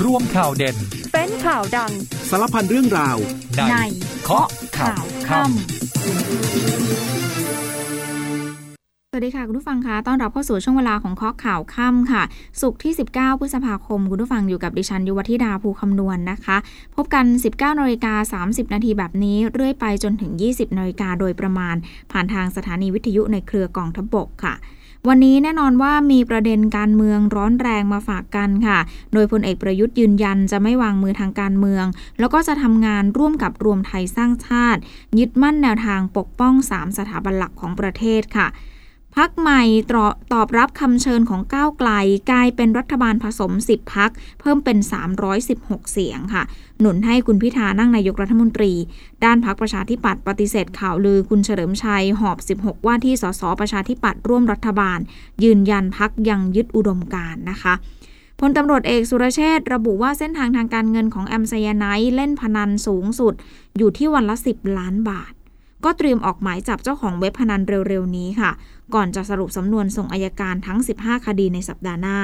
รวมข่าวเด่น เป็นข่าวดัง สารพันเรื่องราว ในเคาะข่าวค่ำสวัสดีค่ะ คุณผู้ฟังคะต้อนรับเข้าสู่ช่วงเวลาของเคาะข่าวค่ำค่ะ สุกร์ที่ 19 พฤษภาคม คุณผู้ฟังอยู่กับดิฉันยุวธิดาภูคำนวณนนะคะ พบกัน 19นาฬิกา30 นาทีแบบนี้ เรื่อยไปจนถึง 20นาฬิกาโดยประมาณ ผ่านทางสถานีวิทยุในเครือกองทัพบกค่ะ วันนี้แน่นอนว่ามีประเด็นการเมืองร้อนแรงมาฝากกันค่ะ โดยพลเอกประยุทธ์ยืนยันจะไม่วางมือทางการเมือง แล้วก็จะทำงานร่วมกับรวมไทยสร้างชาติ ยึดมั่นแนวทางปกป้อง 3 สถาบันหลักของประเทศค่ะ พักใหม่ตอบรับคำเชิญของก้าวไกล กลายเป็นรัฐบาลผสม 10 พัก เพิ่มเป็น 316 เสียงค่ะ หนุนให้คุณพิธานั่งนายกรัฐมนตรี ด้านพักประชาธิปัตย์ปฏิเสธข่าวลือคุณเฉลิมชัย หอบ 16 ว่าที่สสประชาธิปัตย์ร่วมรัฐบาล ยืนยันพักยังยึดอุดมการนะคะพลตำรวจเอกสุรเชษระบุว่าเส้นทางทางการเงินของแอมไซยาไนท์เล่นพนันสูงสุด อยู่ที่วันละ 10 ล้านบาท ก็เตรียมออกหมายจับเจ้าของเว็บพนันเร็วๆนี้ค่ะ ก่อนจะสรุปสำนวนส่งอายการทั้ง 15 คดีในสัปดาห์หน้า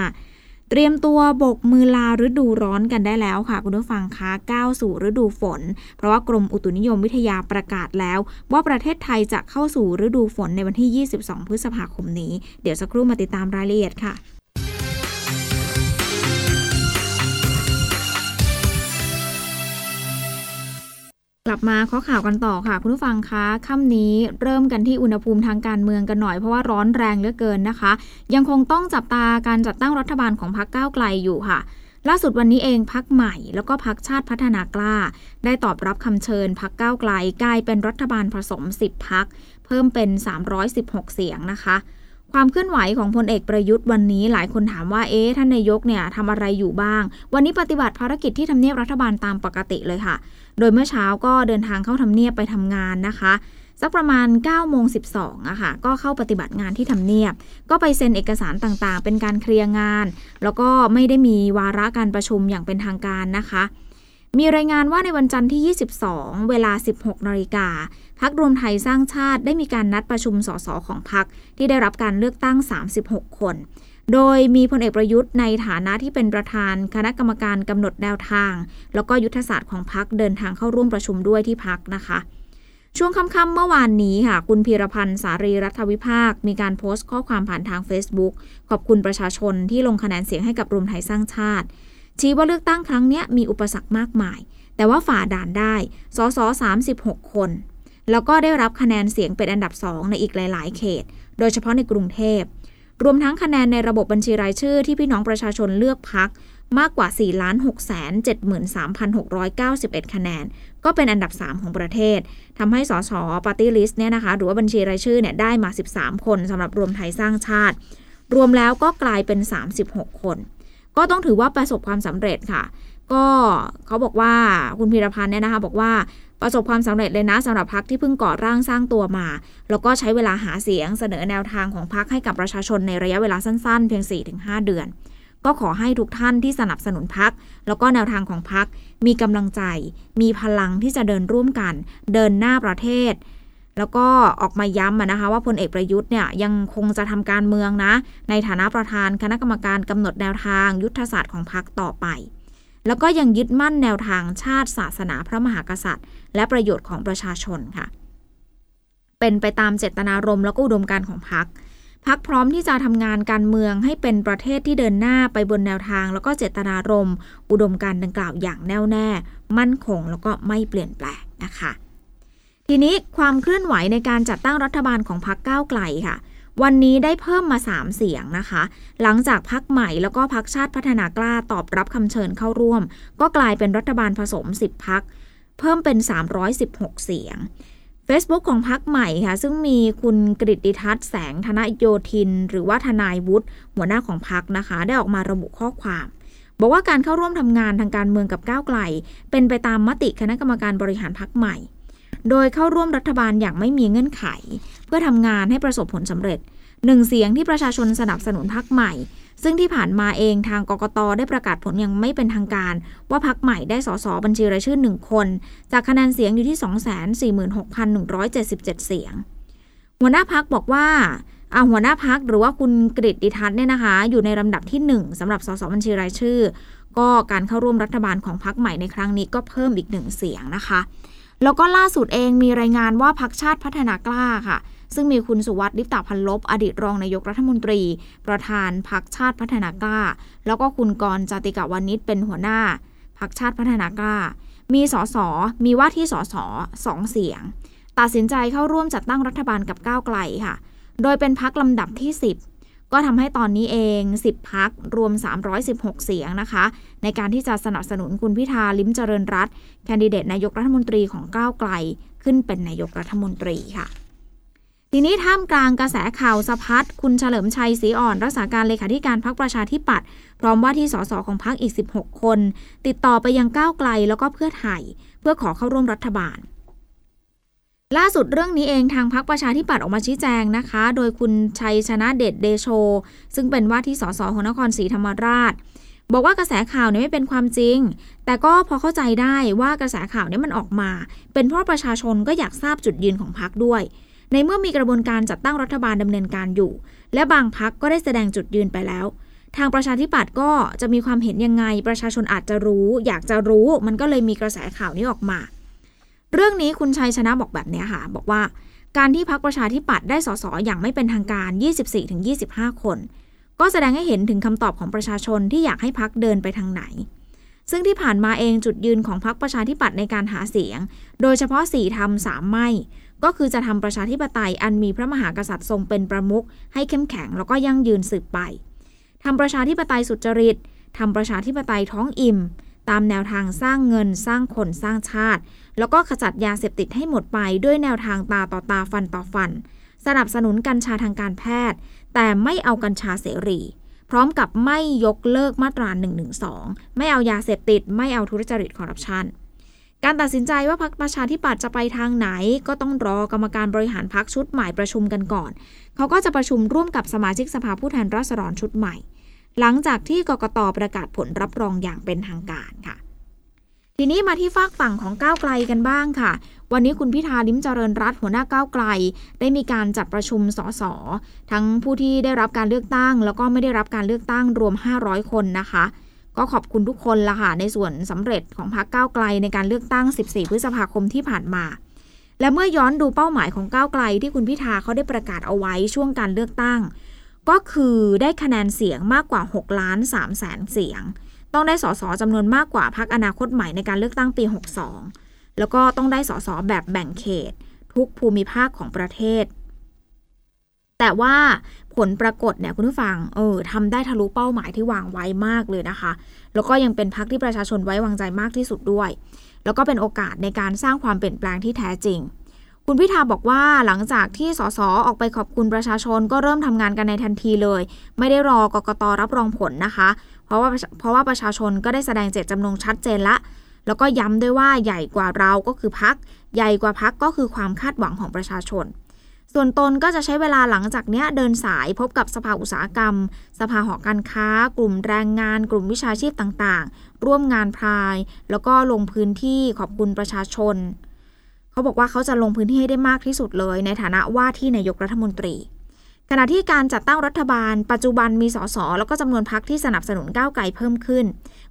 เตรียมตัวบกมือลาฤดูร้อนกันได้แล้วค่ะ คุณผู้ฟังคะก้าวสู่ฤดูฝน เพราะว่ากรมอุตุนิยมวิทยาประกาศแล้ว ว่าประเทศไทยจะเข้าสู่ฤดูฝนในวันที่ 22 พฤษภาคมนี้ เดี๋ยวสักครู่มาติดตามรายละเอียดค่ะ กลับมาข้อข่าวกันต่อค่ะ คุณผู้ฟังคะค่ำนี้เริ่มกันที่อุณหภูมิทางการเมืองกันหน่อยเพราะว่าร้อนแรงเหลือเกินนะคะ ยังคงต้องจับตาการจัดตั้งรัฐบาลของพรรคก้าวไกลอยู่ค่ะ ล่าสุดวันนี้เองพักใหม่ แล้วก็พักชาติพัฒนากล้า ได้ตอบรับคำเชิญพักก้าวไกลกลายเป็นรัฐบาลผสม 10พักเพิ่มเป็น 316 เสียงนะคะความเคลื่อนไหวของพลเอกประยุทธ์วันนี้หลายคนถามว่าเอ๊ะท่านนายกเนี่ยทำอะไรอยู่บ้าง วันนี้ปฏิบัติภารกิจที่ทำเนียบรัฐบาลตามปกติเลยค่ะ โดยเมื่อเช้าก็เดินทางเข้าทำเนียบไปทำงานนะคะ สักประมาณ9โมง12อะค่ะ ก็เข้าปฏิบัติงานที่ทำเนียบ ก็ไปเซ็นเอกสารต่างๆ เป็นการเคลียร์งาน แล้วก็ไม่ได้มีวาระการประชุมอย่างเป็นทางการนะคะ มีรายงานว่าในวันจันทร์ที่ 22 เวลา 16นาฬิกาพักรวมไทยสร้างชาติได้มีการนัดประชุมสสของพักที่ได้รับการเลือกตั้ง 36 คน โดยมีพลเอกประยุทธ์ในฐานะที่เป็นประธานคณะกรรมการกำหนดแนวทาง แล้วก็ยุทธศาสตร์ของพักเดินทางเข้าร่วมประชุมด้วยที่พักนะคะ ช่วงค่ำๆเมื่อวานนี้ค่ะ คุณพีรพันธ์สารีรัฐวิภาค มีการโพสต์ข้อความผ่านทาง Facebook ขอบคุณประชาชนที่ลงคะแนนเสียงให้กับรวมไทยสร้างชาติ ชี้ว่าเลือกตั้งครั้งนี้มีอุปสรรคมากมาย แต่ว่าฝ่าด่านได้สส36 คน แล้วก็ได้รับคะแนนเสียงเป็นอันดับ2ในอีกหลาย ๆ เขต โดยเฉพาะในกรุงเทพ รวมทั้งคะแนนในระบบบัญชีรายชื่อที่พี่น้องประชาชนเลือกพรรคมากกว่า 4 6 7 3 6 9 1 คะแนน ก็เป็นอันดับ 3 ของประเทศ ทำให้สสปาร์ตี้ลิสต์เนี่ยนะคะ หรือว่าบัญชีรายชื่อเนี่ยได้มา 13 คนสำหรับรวมไทยสร้างชาติ รวมแล้วก็กลายเป็น 36 คน ก็ต้องถือว่าประสบความสำเร็จค่ะ ก็เขาบอกว่าคุณพีรพันธ์เนี่ยนะคะบอกว่า ประสบความสำเร็จเลยนะสำหรับพักที่เพิ่งก่อร่างสร้างตัวมา แล้วก็ใช้เวลาหาเสียงเสนอแนวทางของพักให้กับประชาชนในระยะเวลาสั้นๆ เพียง 4-5 เดือน ก็ขอให้ทุกท่านที่สนับสนุนพักแล้วก็แนวทางของพักมีกำลังใจ มีพลังที่จะเดินร่วมกัน เดินหน้าประเทศ แล้วก็ออกมาย้ำนะคะว่าพลเอกประยุทธ์เนี่ยยังคงจะทำการเมืองนะ ในฐานะประธานคณะกรรมการกำหนดแนวทางยุทธศาสตร์ของพักต่อไป แล้วก็ยังยึดมั่นแนวทางชาติศาสนาพระมหากษัตริย์ และประโยชน์ของประชาชนค่ะ เป็นไปตามเจตนารมณ์แล้วก็อุดมการของพักพักพร้อมที่จะทำงานการเมืองให้เป็นประเทศที่เดินหน้าไปบนแนวทาง แล้วก็เจตนารมณ์ อุดมการดังกล่าวอย่างแน่วแน่ มั่นคงแล้วก็ไม่เปลี่ยนแปลงนะคะ ทีนี้ความเคลื่อนไหวในการจัดตั้งรัฐบาลของพรรคก้าวไกลค่ะ วันนี้ได้เพิ่มมา 3 เสียงนะคะ หลังจากพักใหม่แล้วก็พักชาติพัฒนากล้าตอบรับคำเชิญเข้าร่วม ก็กลายเป็นรัฐบาลผสม 10 พัก เพิ่มเป็น 316 เสียง Facebook ของพักใหม่ค่ะ ซึ่งมีคุณกริติทัศน์แสงธนโยธิน หรือว่าทนายวุฒิหัวหน้าของพักนะคะ ได้ออกมาระบุข้อความบอกว่าการเข้าร่วมทำงานทางการเมืองกับก้าวไกล เป็นไปตามมติคณะกรรมการบริหารพักใหม่ โดยเข้าร่วมรัฐบาลอย่างไม่มีเงื่อนไข เพื่อทำงานให้ประสบผลสำเร็จหนึ่งเสียงที่ประชาชนสนับสนุนพักใหม่ ซึ่งที่ผ่านมาเองทางกกตได้ประกาศผลยังไม่เป็นทางการ ว่าพักใหม่ได้สสบัญชีรายชื่อหนึ่งคน จากคะแนนเสียงอยู่ที่ 246,177 เสียง หัวหน้าพักบอกว่าอาหัวหน้าพักหรือว่าคุณกริดิทัศน์เนี่ยนะคะ อยู่ในลำดับที่ 1สำหรับสสบัญชีรายชื่อ ก็การเข้าร่วมรัฐบาลของพักใหม่ในครั้งนี้ก็เพิ่มอีกหนึ่งเสียงนะคะ แล้วก็ล่าสุดเองมีรายงานว่าพักชาติพัฒนากล้าค่ะ ซึ่งมีคุณสุวัสดิ์ลิปตาพันลบ อดีตรองนายกรัฐมนตรี ประธานพักชาติพัฒนากล้า แล้วก็คุณกรจติกาวานิชเป็นหัวหน้าพักชาติพัฒนากล้า มีสสมีว่าที่สสสองเสียง ตัดสินใจเข้าร่วมจัดตั้งรัฐบาลกับก้าวไกลค่ะ โดยเป็นพักลำดับที่ 10ก็ทำให้ตอนนี้เอง 10 พักรวม 316 เสียงนะคะ ในการที่จะสนับสนุนคุณพิธาลิ้มเจริญรัตแคนดิเดตนายกรัฐมนตรีของก้าวไกล ขึ้นเป็นนายกรัฐมนตรีค่ะ ทีนี้ท่ามกลางกระแสข่าวสะพัดคุณเฉลิมชัยศรีอ่อน รักษาการเลขาธิการพักประชาธิปัตย์พร้อมว่าที่สสของพักอีก 16 คน ติดต่อไปยังก้าวไกลแล้วก็เพื่อไทย เพื่อขอเข้าร่วมรัฐบาล ล่าสุดเรื่องนี้เองทางพักประชาธิปัตย์ออกมาชี้แจงนะคะ โดยคุณชัยชนะเดชเดโช ซึ่งเป็นว่าที่สสของนครศรีธรรมราช บอกว่ากระแสข่าวเนี่ยไม่เป็นความจริง แต่ก็พอเข้าใจได้ว่ากระแสข่าวเนี่ยมันออกมา เป็นเพราะประชาชนก็อยากทราบจุดยืนของพักด้วย ในเมื่อมีกระบวนการจัดตั้งรัฐบาลดำเนินการอยู่ และบางพักก็ได้แสดงจุดยืนไปแล้ว ทางประชาธิปัตย์ก็จะมีความเห็นยังไง ประชาชนอาจจะรู้ อยากจะรู้ มันก็เลยมีกระแสข่าวนี้ออกมา เรื่องนี้คุณชัยชนะบอกแบบนี้ค่ะ บอกว่า การที่พักประชาธิปัตย์ได้สสอย่างไม่เป็นทางการ 24-25 คน ก็แสดงให้เห็นถึงคำตอบของประชาชนที่อยากให้พักเดินไปทางไหนซึ่งที่ผ่านมาเองจุดยืนของพักประชาธิปัตย์ในการหาเสียง โดยเฉพาะสี่ทำสามไม่ ก็คือจะทำประชาธิปไตยอันมีพระมหากษัตริย์ทรงเป็นประมุขให้เข้มแข็งแล้วก็ยั่งยืนสืบไปทำประชาธิปไตยสุจริตทำประชาธิปไตยท้องอิ่ม ตามแนวทางสร้างเงินสร้างคนสร้างชาติ แล้วก็ขจัดยาเสพติดให้หมดไปด้วยแนวทางตาต่อตาฟันต่อฟัน สนับสนุนกัญชาทางการแพทย์ แต่ไม่เอากัญชาเสรี พร้อมกับไม่ยกเลิกมาตรา112ไม่เอายาเสพติด ไม่เอาทุจริตคอร์รัปชัน การตัดสินใจว่าพรรคประชาธิปัตย์จะไปทางไหน ก็ต้องรอกรรมการบริหารพรรคชุดใหม่ประชุมกันก่อน เขาก็จะประชุมร่วมกับสมาชิกสภาผู้แทนราษฎรชุดใหม่ หลังจากที่กกตประกาศผลรับรองอย่างเป็นทางการค่ะ ทีนี้มาที่ฝากฝั่งของก้าวไกลกันบ้างค่ะ วันนี้คุณพิธาลิมเจริญรัตหัวหน้าก้าวไกล ได้มีการจัดประชุมสสทั้งผู้ที่ได้รับการเลือกตั้ง แล้วก็ไม่ได้รับการเลือกตั้งรวม 500 คนนะคะ ก็ขอบคุณทุกคนละค่ะในส่วนสำเร็จของพรรคก้าวไกลในการเลือกตั้ง 14 พฤษภาคมที่ผ่านมา และเมื่อย้อนดูเป้าหมายของก้าวไกลที่คุณพิธาเขาได้ประกาศเอาไว้ช่วงการเลือกตั้ง ก็คือได้คะแนนเสียงมากกว่า 6 ล้าน3แสนเสียง ต้องได้สสจำนวนมากกว่าพรรคอนาคตใหม่ในการเลือกตั้งปี 62 แล้วก็ต้องได้สสแบบแบ่งเขต ทุกภูมิภาคของประเทศ แต่ว่าผลปรากฏเนี่ยคุณผู้ฟังเออทำได้ทะลุเป้าหมายที่วางไว้มากเลยนะคะ แล้วก็ยังเป็นพรรคที่ประชาชนไว้วางใจมากที่สุดด้วย แล้วก็เป็นโอกาสในการสร้างความเปลี่ยนแปลงที่แท้จริง คุณพิธาบอกว่าหลังจากที่สสออกไปขอบคุณประชาชนก็เริ่มทำงานกันในทันทีเลย ไม่ได้รอกกตรับรองผลนะคะ เพราะว่าเพราะว่าประชาชนก็ได้แสดงเจตจำนงชัดเจนละ แล้วก็ย้ำด้วยว่าใหญ่กว่าเราก็คือพัก ใหญ่กว่าพักก็คือความคาดหวังของประชาชน ส่วนตนก็จะใช้เวลาหลังจากนี้เดินสายพบกับสภาอุตสาหกรรม สภาหอการค้า กลุ่มแรงงาน กลุ่มวิชาชีพต่างๆ ร่วมงานพราย แล้วก็ลงพื้นที่ขอบคุณประชาชน เขาบอกว่าเขาจะลงพื้นที่ให้ได้มากที่สุดเลย ในฐานะว่าที่นายกรัฐมนตรี ขณะที่การจัดตั้งรัฐบาล ปัจจุบันมีสสแล้วก็จำนวนพักที่สนับสนุนก้าวไกลเพิ่มขึ้น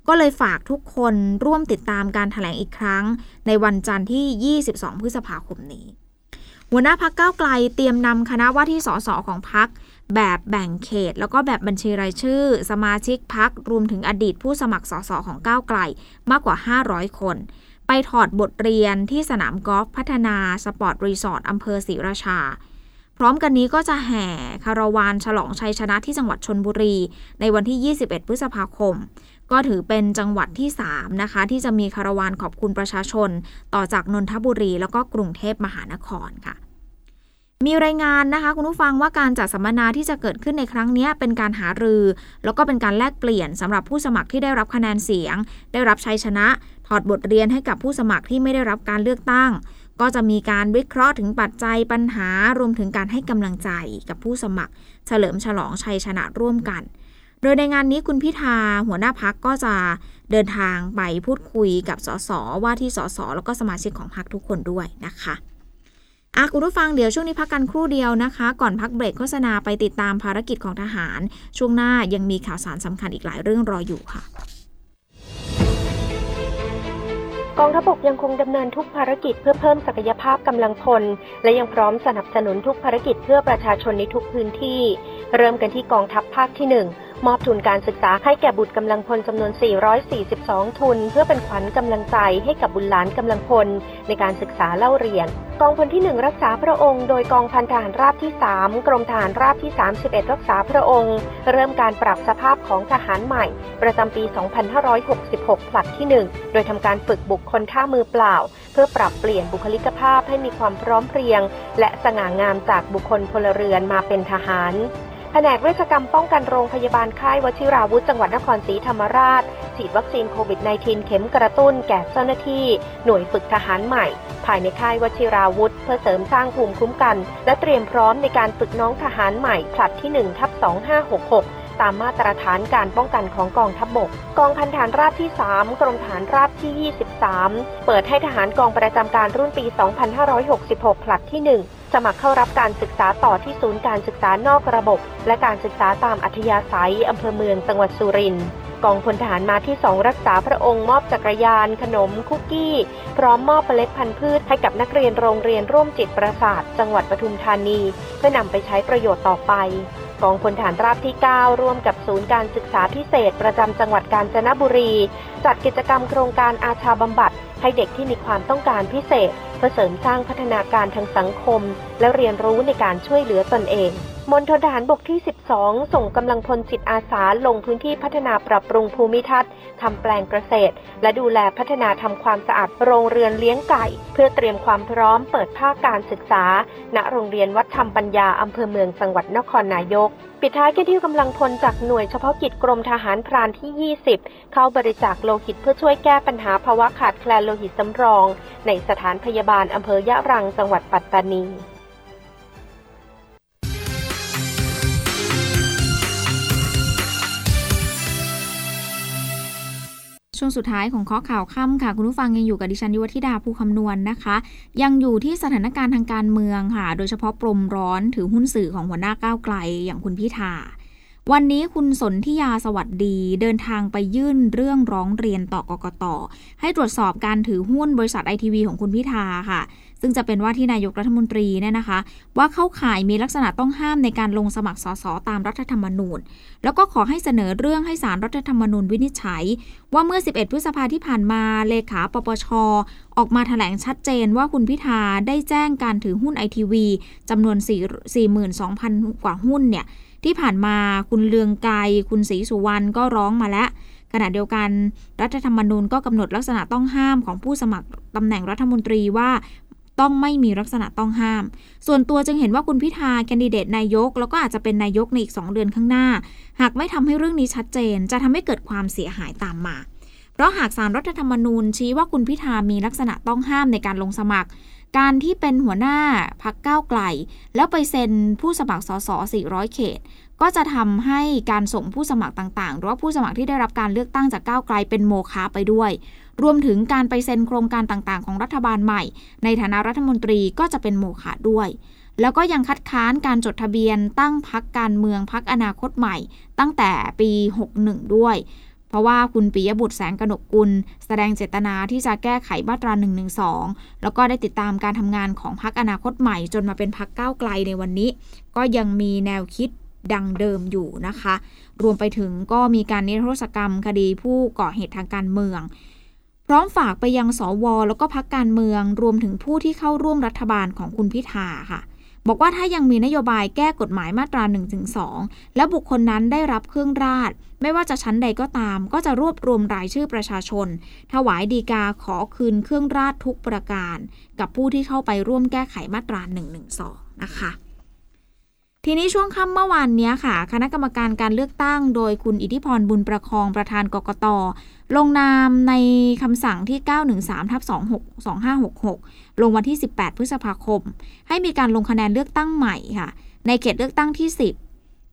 ก็เลยฝากทุกคนร่วมติดตามการถแถลงอีกครั้ง ในวันจันทร์ที่ 22 พฤษภาคมนี้ หัวหน้าพักก้าวไกลเตรียมนำคณะว่าที่สสของพักแบบแบ่งเขต แล้วก็แบบบัญชีรายชื่อ สมาชิกพรรครวมถึงอดีตผู้สมัครสสของก้าวไกลมากกว่า 500 คน ไปถอดบทเรียนที่สนามกอล์ฟพัฒนา สปอร์ตรีสอร์ทอำเภอศรีราชา พร้อมกันนี้ก็จะแห่คาราวานฉลองชัยชนะที่จังหวัดชลบุรี ในวันที่ 21 พฤษภาคม ก็ถือเป็นจังหวัดที่ 3 นะคะ ที่จะมีคาราวานขอบคุณประชาชน ต่อจากนนทบุรีแล้วก็กรุงเทพมหานครค่ะ มีรายงานนะคะ คุณผู้ฟังว่าการจัดสัมมนาที่จะเกิดขึ้นในครั้งนี้เป็นการหารือ แล้วก็เป็นการแลกเปลี่ยนสำหรับผู้สมัครที่ได้รับคะแนนเสียง ได้รับชัยชนะถอดบทเรียนให้กับผู้สมัครที่ไม่ได้รับการเลือกตั้ง ก็จะมีการวิเคราะห์ถึงปัจจัยปัญหารวมถึงการให้กำลังใจกับผู้สมัคร เฉลิมฉลองชัยชนะร่วมกัน โดยในงานนี้คุณพิธาหัวหน้าพักก็จะเดินทางไปพูดคุยกับสสว่าที่สสแล้วก็สมาชิกของพักทุกคนด้วยนะคะอาคุณผู้ฟังเดี๋ยวช่วงนี้พักกันครู่เดียวนะคะ ก่อนพักเบรกโฆษณาไปติดตามภารกิจของทหาร ช่วงหน้ายังมีข่าวสารสำคัญอีกหลายเรื่องรออยู่ค่ะกองทัพบกยังคงดำเนินทุกภารกิจเพื่อเพิ่มศักยภาพกำลังพล และยังพร้อมสนับสนุนทุกภารกิจเพื่อประชาชนในทุกพื้นที่ เริ่มกันที่กองทัพภาคที่ 1 มอบทุนการศึกษาให้แก่บุตรกำลังพลจำนวน 442 ทุน เพื่อเป็นขวัญกำลังใจให้กับบุตรหลานกำลังพล ในการศึกษาเล่าเรียน กองพลที่ 1 รักษาพระองค์ โดยกองพันทหารราบที่ 3 กรมทหารราบที่ 31 รักษาพระองค์ เริ่มการปรับสภาพของทหารใหม่ ประจำปี 2566 ผลัดที่ 1 โดยทำการฝึกบุคคลท่ามือเปล่า เพื่อปรับเปลี่ยนบุคลิกภาพให้มีความพร้อมเพรียง และสง่างามจากบุคคลพลเรือนมาเป็นทหาร ผนกเวชกรรมป้องกันโรงพยาบาลค่ายวชิราวุธจังหวัดนครศรีธรรมราช ฉีดวัคซีนโควิด -19 เข็มกระตุ้นแก่เจ้าหน้าที่ หน่วยฝึกทหารใหม่ ภายในค่ายวชิราวุธ เพื่อเสริมสร้างภูมิคุ้มกัน และเตรียมพร้อมในการฝึกน้องทหารใหม่ผลัดที่1ทับ2566 ตามมาตรฐานการป้องกันของกองทัพบบก กองพันฐานราบที่ 3 กรมฐานราบที่ 23 เปิดให้ทหารกองประจำการรุ่นปี 2566 ผลัดที่ 1 สมัครเข้ารับการศึกษาต่อที่ศูนย์การศึกษานอกระบบ และการศึกษาตามอัธยาศัยอำเภอเมืองจังหวัดสุรินทร์กองพลทหารมาที่สองรักษาพระองค์มอบจักรยาน ขนม คุกกี้ พร้อมมอบเมล็ดพันธุ์พืชให้กับนักเรียนโรงเรียนร่วมจิตประสาท จังหวัดปทุมธานี เพื่อนำไปใช้ประโยชน์ต่อไป กองพลฐานราบที่ 9 ร่วมกับศูนย์การศึกษาพิเศษ ประจำจังหวัดกาญจนบุรี จัดกิจกรรมโครงการอาชาบำบัด ให้เด็กที่มีความต้องการพิเศษเพื่อเสริมสร้างพัฒนาการทางสังคม และเรียนรู้ในการช่วยเหลือตนเอง มณฑลทหารบกที่ 12 ส่งกำลังพลจิตอาสาลงพื้นที่พัฒนาปรับปรุงภูมิทัศน์ทำแปลงเกษตร และดูแลพัฒนาทำความสะอาดโรงเรือนเลี้ยงไก่ เพื่อเตรียมความพร้อมเปิดภาคการศึกษา ณ โรงเรียนวัดธรรมปัญญาอำเภอเมืองจังหวัดนครนายก ปิดท้ายกันที่กำลังพลจากหน่วยเฉพาะกิจกรมทหารพรานที่ 20 เข้าบริจาคโลหิตเพื่อช่วยแก้ปัญหาภาวะขาดแคลนโลหิตสำรอง ในสถานพยาบาลอำเภอยะรังจังหวัดปัตตานี ช่วงสุดท้ายของข้อข่าวค่ำค่ะ คุณผู้ฟังยังอยู่กับดิฉันยุวธิดาภูคำนวณนนะคะ ยังอยู่ที่สถานการณ์ทางการเมืองค่ะ โดยเฉพาะปรมร้อนถือหุ้นสื่อของหัวหน้าก้าวไกลอย่างคุณพิธาวันนี้คุณสนธิยาสวัสดีเดินทางไปยื่นเรื่องร้องเรียนต่อกกตให้ตรวจสอบการถือหุ้นบริษัทไอทีวีของคุณพิธาค่ะ ซึ่งจะเป็นว่าที่นายกรัฐมนตรีเนี่ยนะคะ ว่าเข้าข่ายมีลักษณะต้องห้ามในการลงสมัครสสตามรัฐธรรมนูญ แล้วก็ขอให้เสนอเรื่องให้สารรัฐธรรมนูญวินิจฉัย ว่าเมื่อ 11 พฤษภาที่ผ่านมาเลขาปปชออกมาแถลงชัดเจนว่าคุณพิธาได้แจ้งการถือหุ้นไอทีวีจำนวน 42,000 กว่าหุ้นเนี่ยที่ผ่านมาคุณเลืองไกคุณศรีสุวรรณก็ร้องมาแล้วขณะเดียวกันรัฐธรรมนูญก็กำหนดลักษณะต้องห้ามของผู้สมัครตำแหน่งรัฐมนตรีว่า ต้องไม่มีลักษณะต้องห้าม ส่วนตัวจึงเห็นว่าคุณพิธาแคนดิเดตนายก แล้วก็อาจจะเป็นนายกในอีก 2 เดือนข้างหน้า หากไม่ทำให้เรื่องนี้ชัดเจน จะทำให้เกิดความเสียหายตามมา เพราะหากสารรัฐธรรมนูญชี้ว่าคุณพิธามีลักษณะต้องห้ามในการลงสมัคร การที่เป็นหัวหน้าพักก้าวไกล แล้วไปเซ็นผู้สมัครสส400 เขต ก็จะทำให้การส่งผู้สมัครต่างๆ หรือว่าผู้สมัครที่ได้รับการเลือกตั้งจากก้าวไกลเป็นโมฆะไปด้วย รวมถึงการไปเซ็นโครงการต่างๆ ของรัฐบาลใหม่ ในฐานะรัฐมนตรีก็จะเป็นโมฆะด้วย แล้วก็ยังคัดค้านการจดทะเบียนตั้งพักการเมืองพักอนาคตใหม่ ตั้งแต่ปี 61 ด้วย เพราะว่าคุณปิยบุตรแสงกนกกุล แสดงเจตนาที่จะแก้ไขมาตรา1นึแล้วก็ได้ติดตามการทำงานของพรรคอนาคตใหม่ จนมาเป็นพรรคก้าวไกลในวันนี้ ก็ยังมีแนวคิดดังเดิมอยู่นะคะ รวมไปถึงก็มีการนิรโทษกรรมคดีผู้ก่อเหตุทางการเมือง พร้อมฝากไปยังสว แล้วก็พักการเมืองรวมถึงผู้ที่เข้าร่วมรัฐบาลของคุณพิธาค่ะ บอกว่าถ้ายังมีนโยบายแก้กฎหมายมาตรา 1-2 และบุคคลนั้นได้รับเครื่องราช ไม่ว่าจะชั้นใดก็ตาม ก็จะรวบรวมรายชื่อประชาชน ถวายดีกาขอคืนเครื่องราชทุกประการ กับผู้ที่เข้าไปร่วมแก้ไขมาตรา 112 นะคะ ทีนี้ช่วงค่ำเมื่อวานนี้ค่ะ คณะกรรมการการเลือกตั้ง โดยคุณอิทธิพรบุญประคองประธานกกตลงนามในคำสั่งที่ 913ทับ2566 ลงวันที่ 18 พฤษภาคม ให้มีการลงคะแนนเลือกตั้งใหม่ค่ะ ในเขตเลือกตั้งที่ 10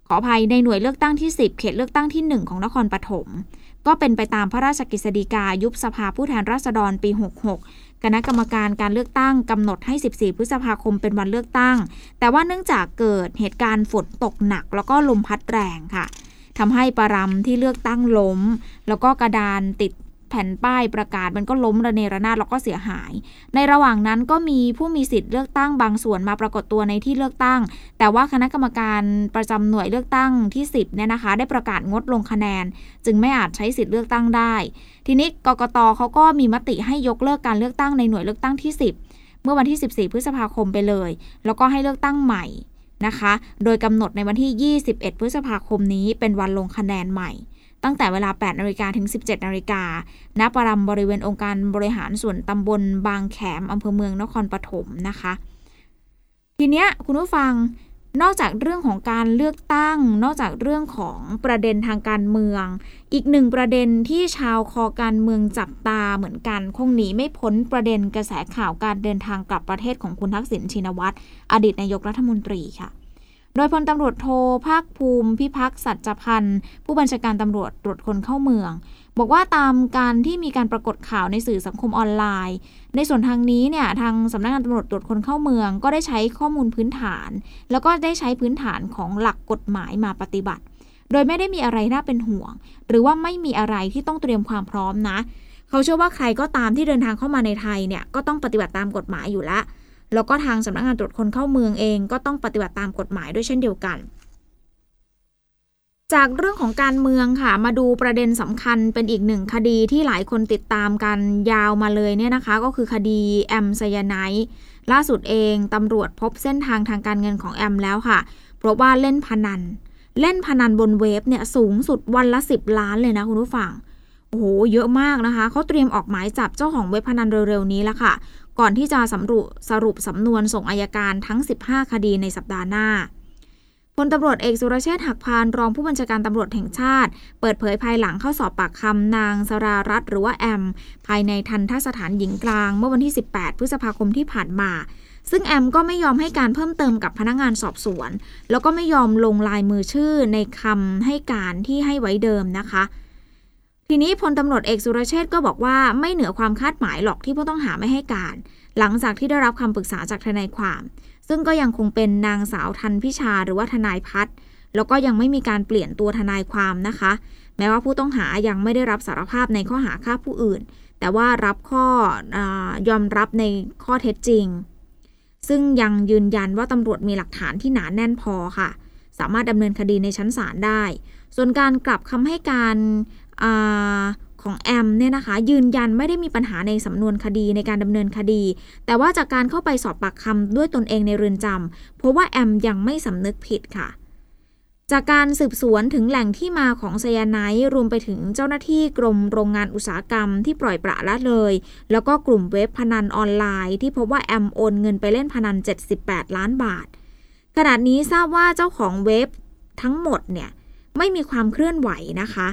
ขออภัยในหน่วยเลือกตั้งที่ 10 เขตเลือกตั้งที่ 1 ของนครปฐมก็เป็นไปตามพระราชกฤษฎีกายุบสภาผู้แทนราษฎรปี 66 คณะกรรมการการเลือกตั้งกำหนดให้ 14 พฤษภาคมเป็นวันเลือกตั้ง แต่ว่าเนื่องจากเกิดเหตุการณ์ฝนตกหนัก แล้วก็ลมพัดแรงค่ะทำให้ปรำที่เลือกตั้งล้ม แล้วก็กระดานติด แผ่นป้ายประกาศมันก็ล้มระเนระนาดแล้วก็เสียหาย ในระหว่างนั้นก็มีผู้มีสิทธิ์เลือกตั้งบางส่วนมาปรากฏตัวในที่เลือกตั้ง แต่ว่าคณะกรรมการประจำหน่วยเลือกตั้งที่ 10เนี่ยนะคะ ได้ประกาศงดลงคะแนน จึงไม่อาจใช้สิทธิ์เลือกตั้งได้ ทีนี้กกตเขาก็มีมติให้ยกเลิกการเลือกตั้งในหน่วยเลือกตั้งที่ 10 เมื่อวันที่ 14 พฤษภาคมไปเลย แล้วก็ให้เลือกตั้งใหม่นะคะ โดยกำหนดในวันที่ 21 พฤษภาคมนี้เป็นวันลงคะแนนใหม่ ตั้งแต่เวลา 8นาฬิกาถึง 17นาฬิกาณปรำบริเวณองค์การบริหารส่วนตำบลบางแขมอำเภอเมืองนครปฐมนะคะ ทีเนี้ยคุณผู้ฟังนอกจากเรื่องของการเลือกตั้ง นอกจากเรื่องของประเด็นทางการเมือง อีกหนึ่งประเด็นที่ชาวคอการเมืองจับตาเหมือนกัน คงหนีไม่พ้นประเด็นกระแสข่าวการเดินทางกลับประเทศของคุณทักษิณชินวัตรอดีตนายกรัฐมนตรีค่ะ โดยพลตำรวจโทภาคภูมิ พิพักษ์สัจพันธ์ ผู้บัญชาการตำรวจตรวจคนเข้าเมือง บอกว่าตามการที่มีการปรากฏข่าวในสื่อสังคมออนไลน์ ในส่วนทางนี้เนี่ยทางสำนักงานตำรวจตรวจคนเข้าเมือง ก็ได้ใช้ข้อมูลพื้นฐาน แล้วก็ได้ใช้พื้นฐานของหลักกฎหมายมาปฏิบัติ โดยไม่ได้มีอะไรน่าเป็นห่วง หรือว่าไม่มีอะไรที่ต้องเตรียมความพร้อมนะ เขาเชื่อว่าใครก็ตามที่เดินทางเข้ามาในไทยเนี่ยก็ต้องปฏิบัติตามกฎหมายอยู่แล้ว แล้วก็ทางสำนักงานตรวจคนเข้าเมืองเองก็ต้องปฏิบัติตามกฎหมายด้วยเช่นเดียวกัน จากเรื่องของการเมืองค่ะ มาดูประเด็นสำคัญเป็นอีกหนึ่งคดีที่หลายคนติดตามกันยาวมาเลยเนี่ยนะคะ ก็คือคดีแอมไซยาไนล่าสุดเองตำรวจพบเส้นทางทางการเงินของแอมแล้วค่ะ เพราะว่าเล่นพนัน เล่นพนันบนเว็บเนี่ยสูงสุดวันละ 10 ล้านเลยนะคุณผู้ฟังโอ้โห เยอะมากนะคะ เขาเตรียมออกหมายจับเจ้าของเว็บพนันเร็วๆนี้แล้วค่ะ ก่อนที่จะสรุสรุปสำนวนส่งอายการทั้ง 15 คดีในสัปดาห์หน้าพลตำรวจเอกสุรเชษฐ์หักพานรองผู้บัญชาการตำรวจแห่งชาติ เปิดเผยภายหลังเข้าสอบปากคำนางสรารัตน์หรือว่าแอม ภายในทันทสถานหญิงกลาง เมื่อวันที่ 18 พฤษภาคมที่ผ่านมา ซึ่งแอมก็ไม่ยอมให้การเพิ่มเติมกับพนักงงานสอบสวน แล้วก็ไม่ยอมลงลายมือชื่อในคำให้การที่ให้ไว้เดิมนะคะ ทีนี้พลตำรวจเอกสุรเชษก็บอกว่าไม่เหนือความคาดหมายหรอกที่ผู้ต้องหาไม่ให้การ หลังจากที่ได้รับคำปรึกษาจากทนายความ ซึ่งก็ยังคงเป็นนางสาวทันพิชาหรือว่าทนายพัฒแล้วก็ยังไม่มีการเปลี่ยนตัวทนายความนะคะ แม้ว่าผู้ต้องหายังไม่ได้รับสารภาพในข้อหาฆ่าผู้อื่น แต่ว่ารับข้อยอมรับในข้อเท็จจริง ซึ่งยังยืนยันว่าตำรวจมีหลักฐานที่หนาแน่นพอค่ะ สามารถดำเนินคดีในชั้นศาลได้ ส่วนการกลับคำให้การ อของแอมเนี่ยนะคะ ยืนยันไม่ได้มีปัญหาในสำนวนคดีในการดำเนินคดี แต่ว่าจากการเข้าไปสอบปากคำด้วยตนเองในเรือนจำเพราะว่าแอมยังไม่สำนึกผิดค่ะจากการสืบสวนถึงแหล่งที่มาของไซยาไนท์รวมไปถึงเจ้าหน้าที่กรมโรงงานอุตสาหกรรมที่ปล่อยปละละเลย แล้วก็กลุ่มเว็บพนันออนไลน์ ที่พบว่าแอมโอนเงินไปเล่นพนัน 78 ล้านบาท ขณะนี้ทราบว่าเจ้าของเว็บทั้งหมดเนี่ย ไม่มีความเคลื่อนไหวนะคะ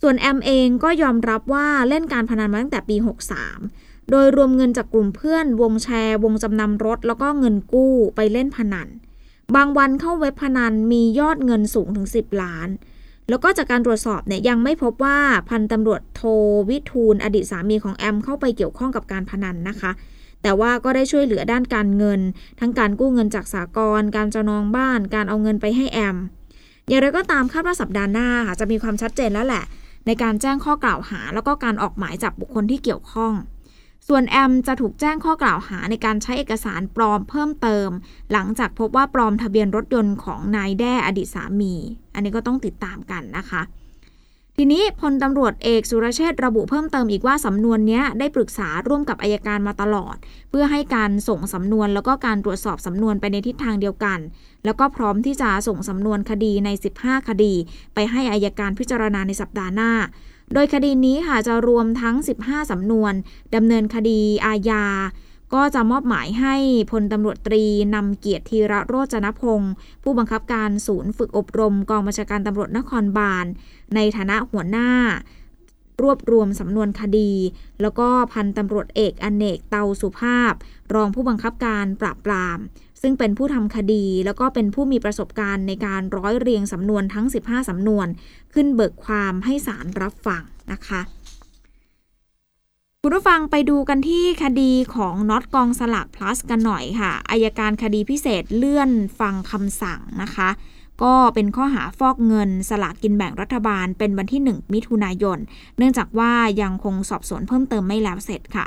ส่วนแอมเองก็ยอมรับว่าเล่นการพนันมาตั้งแต่ปี 63 โดยรวมเงินจากกลุ่มเพื่อน วงแชร์ วงจำนำรถ แล้วก็เงินกู้ไปเล่นพนัน บางวันเข้าเว็บพนันมียอดเงินสูงถึง 10 ล้าน แล้วก็จากการตรวจสอบเนี่ยยังไม่พบว่าพันตำรวจโทวิทูลอดีตสามีของแอมเข้าไปเกี่ยวข้องกับการพนันนะคะแต่ว่าก็ได้ช่วยเหลือด้านการเงิน ทั้งการกู้เงินจากสากลการจององบ้าน การเอาเงินไปให้แอม อย่างไรก็ตามคาดว่าสัปดาห์หน้าค่ะจะมีความชัดเจนแล้วแหละ ในการแจ้งข้อกล่าวหา แล้วก็การออกหมายจับบุคคลที่เกี่ยวข้อง ส่วนแอมจะถูกแจ้งข้อกล่าวหาในการใช้เอกสารปลอมเพิ่มเติม หลังจากพบว่าปลอมทะเบียนรถยนต์ของนายแด้อดีตสามี อันนี้ก็ต้องติดตามกันนะคะ ทีนี้พลตำรวจเอกสุรเชษระบุเพิ่มเติมอีกว่าสำนวนนี้ได้ปรึกษาร่วมกับอายการมาตลอด เพื่อให้การส่งสำนวนแล้วก็การตรวจสอบสำนวนไปในทิศทางเดียวกัน แล้วก็พร้อมที่จะส่งสำนวนคดีใน 15 คดี ไปให้อายการพิจารณาในสัปดาห์หน้า โดยคดีนี้ค่ะจะรวมทั้ง 15 สำนวนดำเนินคดีอาญา ก็จะมอบหมายให้พลตำรวจตรีนำเกียรติธีระโรจนพงศ์ผู้บังคับการศูนย์ฝึกอบรมกองบัญชาการตำรวจนครบาล ในฐานะหัวหน้ารวบรวมสำนวนคดี แล้วก็พันตำรวจเอกอเนกเตาสุภาพ รองผู้บังคับการปราบปราม ซึ่งเป็นผู้ทำคดี แล้วก็เป็นผู้มีประสบการณ์ในการร้อยเรียงสำนวนทั้ง 15 สำนวน ขึ้นเบิกความให้ศาลรับฟังนะคะ คุณผู้ฟังไปดูกันที่คดีของน็อตกองสลาก plus กันหน่อยค่ะอายการคดีพิเศษเลื่อนฟังคำสั่งนะคะ ก็เป็นข้อหาฟอกเงินสลากกินแบ่งรัฐบาลเป็นวันที่ 1 มิถุนายน เนื่องจากว่ายังคงสอบสวนเพิ่มเติมไม่แล้วเสร็จค่ะ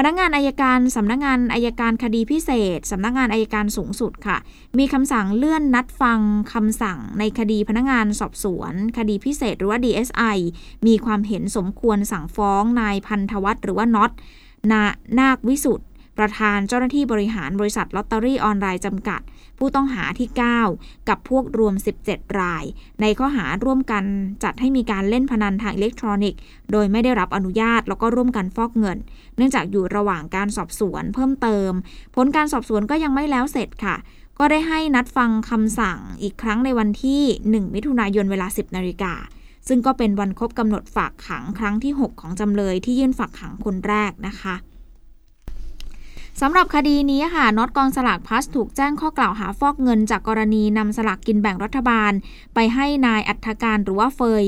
พนักงานอายการสำนักงานอายการคดีพิเศษสำนักงานอายการสูงสุดค่ะ มีคำสั่งเลื่อนนัดฟังคำสั่งในคดีพนักงานสอบสวน คดีพิเศษหรือว่า DSI มีความเห็นสมควรสั่งฟ้องนายพันธวัฒน์หรือว่าน็อตนานาควิสุทธ์ประธานเจ้าหน้าที่บริหารบริษัทลอตเตอรี่ออนไลน์จำกัด ผู้ต้องหาที่ 9 กับพวกรวม 17 ราย ในข้อหาร่วมกันจัดให้มีการเล่นพนันทางอิเล็กทรอนิกส์ โดยไม่ได้รับอนุญาตแล้วก็ร่วมกันฟอกเงิน เนื่องจากอยู่ระหว่างการสอบสวนเพิ่มเติม ผลการสอบสวนก็ยังไม่แล้วเสร็จค่ะ ก็ได้ให้นัดฟังคำสั่งอีกครั้งในวันที่ 1 มิถุนายนเวลา 10 นาฬิกาซึ่งก็เป็นวันครบกำหนดฝากขังครั้งที่ 6 ของจำเลยที่ยื่นฝากขังคนแรกนะคะ สำหรับคดีนี้ค่ะน็อตกองสลากพัสถูกแจ้งข้อกล่าวหาฟอกเงินจากกรณีนำสลากกินแบ่งรัฐบาล ไปให้นายอัธการหรือว่าเฟย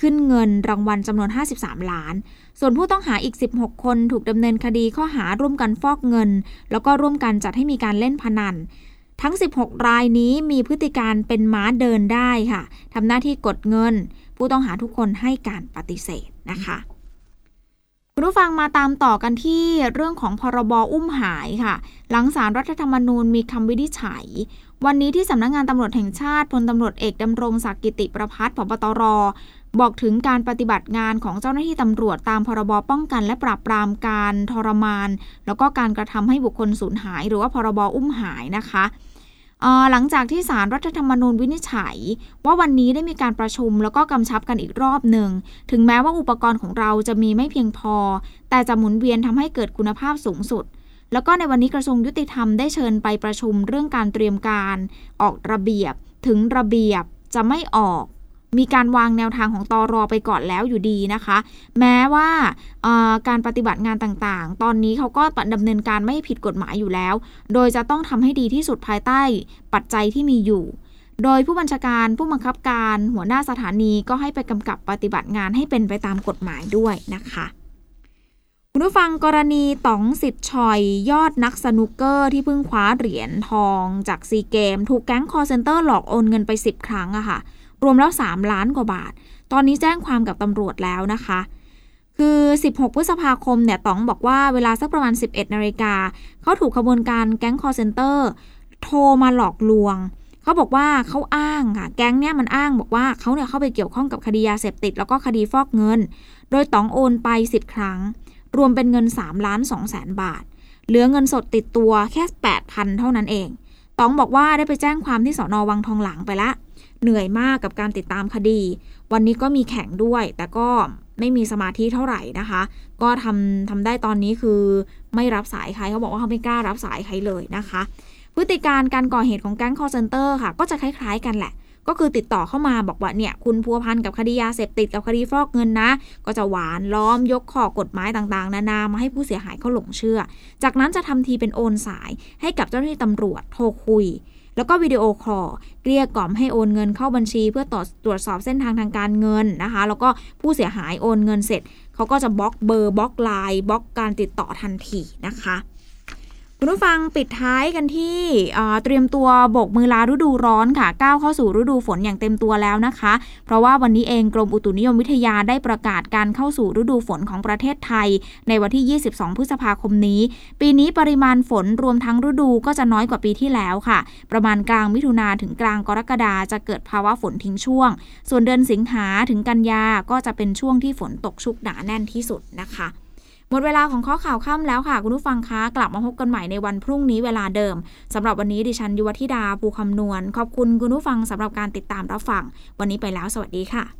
ขึ้นเงินรางวัลจำนวน 53 ล้าน ส่วนผู้ต้องหาอีก 16 คนถูกดำเนินคดีข้อหาร่วมกันฟอกเงิน แล้วก็ร่วมกันจัดให้มีการเล่นพนัน ทั้ง 16 รายนี้มีพฤติการเป็นม้าเดินได้ค่ะทำหน้าที่กดเงิน ผู้ต้องหาทุกคนให้การปฏิเสธนะคะ คุณผู้ฟังมาตามต่อกันที่เรื่องของพรบอุ้มหายค่ะ หลังสารรัฐธรรมนูญมีคำวินิจฉัย วันนี้ที่สำนักงงานตำรวจแห่งชาติพลตำรวจเอกดำรงศักดิ์กิติประพัฒน์ผบตรบอกถึงการปฏิบัติงานของเจ้าหน้าที่ตำรวจตามพรบป้องกันและปราบปรามการทรมาน แล้วก็การกระทำให้บุคคลสูญหาย หรือว่าพรบอุ้มหายนะคะ หลังจากที่สารรัฐธรรมนูญวินิจฉัย ว่าวันนี้ได้มีการประชุมแล้วก็กำชับกันอีกรอบหนึ่ง ถึงแม้ว่าอุปกรณ์ของเราจะมีไม่เพียงพอ แต่จะหมุนเวียนทำให้เกิดคุณภาพสูงสุด แล้วก็ในวันนี้กระทรวงยุติธรรมได้เชิญไปประชุมเรื่องการเตรียมการ ออกระเบียบ ถึงระเบียบจะไม่ออก มีการวางแนวทางของตอรอไปก่อนแล้วอยู่ดีนะคะ แม้ว่าการปฏิบัติงานต่างๆ ตอนนี้เขาก็ดำเนินการไม่ผิดกฎหมายอยู่แล้ว โดยจะต้องทำให้ดีที่สุดภายใต้ปัจจัยที่มีอยู่ โดยผู้บัญชาการผู้บังคับการหัวหน้าสถานีก็ให้ไปกำกับปฏิบัติงานให้เป็นไปตามกฎหมายด้วยนะคะคุณผู้ฟังกรณีต๋อง ศิษย์ฉ่อยยอดนักสนุกเกอร์ที่เพิ่งคว้าเหรียญทองจากซีเกมส์ ถูกแก๊งคอลเซนเตอร์หลอกโอนเงินไป 10 ครั้งอะค่ะ รวมแล้ว 3 ล้านกว่าบาท ตอนนี้แจ้งความกับตำรวจแล้วนะคะ คือ 16 พฤษภาคมเนี่ยต๋องบอกว่าเวลาสักประมาณ 11 นาฬิกาเขาถูกขบวนการแก๊งคอลเซนเตอร์โทรมาหลอกลวงเขาบอกว่าเขาอ้างค่ะ แก๊งเนี่ยมันอ้างบอกว่าเขาเนี่ยเข้าไปเกี่ยวข้องกับคดียาเสพติด แล้วก็คดีฟอกเงิน โดยต๋องโอนไป 10 ครั้ง รวมเป็นเงิน3ล้าน2แสนบาท เหลือเงินสดติดตัวแค่ 8,000 เท่านั้นเองต๋องบอกว่าได้ไปแจ้งความที่สอนอวังทองหลังไปละ เหนื่อยมากกับการติดตามคดี วันนี้ก็มีแข่งด้วย แต่ก็ไม่มีสมาธิเท่าไหร่นะคะ ก็ทำทำได้ตอนนี้คือไม่รับสายใครเขาบอกว่าเขาไม่กล้ารับสายใครเลยนะคะ พฤติการการก่อเหตุของแก๊งคอร์เซนเตอร์ค่ะ ก็จะคล้าย ๆ กันแหละก็คือติดต่อเข้ามาบอกว่าเนี่ยคุณพัวพันกับคดียาเสพติดกับคดีฟอกเงินนะ ก็จะหว่านล้อมยกข้อกฎหมายต่างๆ นานามาให้ผู้เสียหายเขาหลงเชื่อ จากนั้นจะทำทีเป็นโอนสายให้กับเจ้าหน้าที่ตำรวจโทรคุย แล้วก็วิดีโอคอลเกลี้ยกล่อมให้โอนเงินเข้าบัญชี เพื่อตรวจตรวจสอบเส้นทางทางการเงินนะคะ แล้วก็ผู้เสียหายโอนเงินเสร็จเขาก็จะบล็อกเบอร์บล็อกไลน์บล็อกการติดต่อทันทีนะคะ คุณผู้ฟังปิดท้ายกันที่เตรียมตัวบกมือลาฤดูร้อนค่ะก้าวเข้าสู่ฤดูฝนอย่างเต็มตัวแล้วนะคะ เพราะว่าวันนี้เองกรมอุตุนิยมวิทยาได้ประกาศการเข้าสู่ฤดูฝนของประเทศไทย ในวันที่ 22 พฤษภาคมนี้ ปีนี้ปริมาณฝนรวมทั้งฤดูก็จะน้อยกว่าปีที่แล้วค่ะ ประมาณกลางมิถุนาถึงกลางกรกฎาจะเกิดภาวะฝนทิ้งช่วง ส่วนเดือนสิงหาถึงกันยาก็จะเป็นช่วงที่ฝนตกชุกหนาแน่นที่สุดนะคะ หมดเวลาของข้อข่าวค่ำแล้วค่ะ คุณผู้ฟังคะกลับมาพบกันใหม่ในวันพรุ่งนี้เวลาเดิมสำหรับวันนี้ดิฉันยุวธิดาภูคำนวณ ขอบคุณคุณผู้ฟังสำหรับการติดตามรับฟัง วันนี้ไปแล้วสวัสดีค่ะ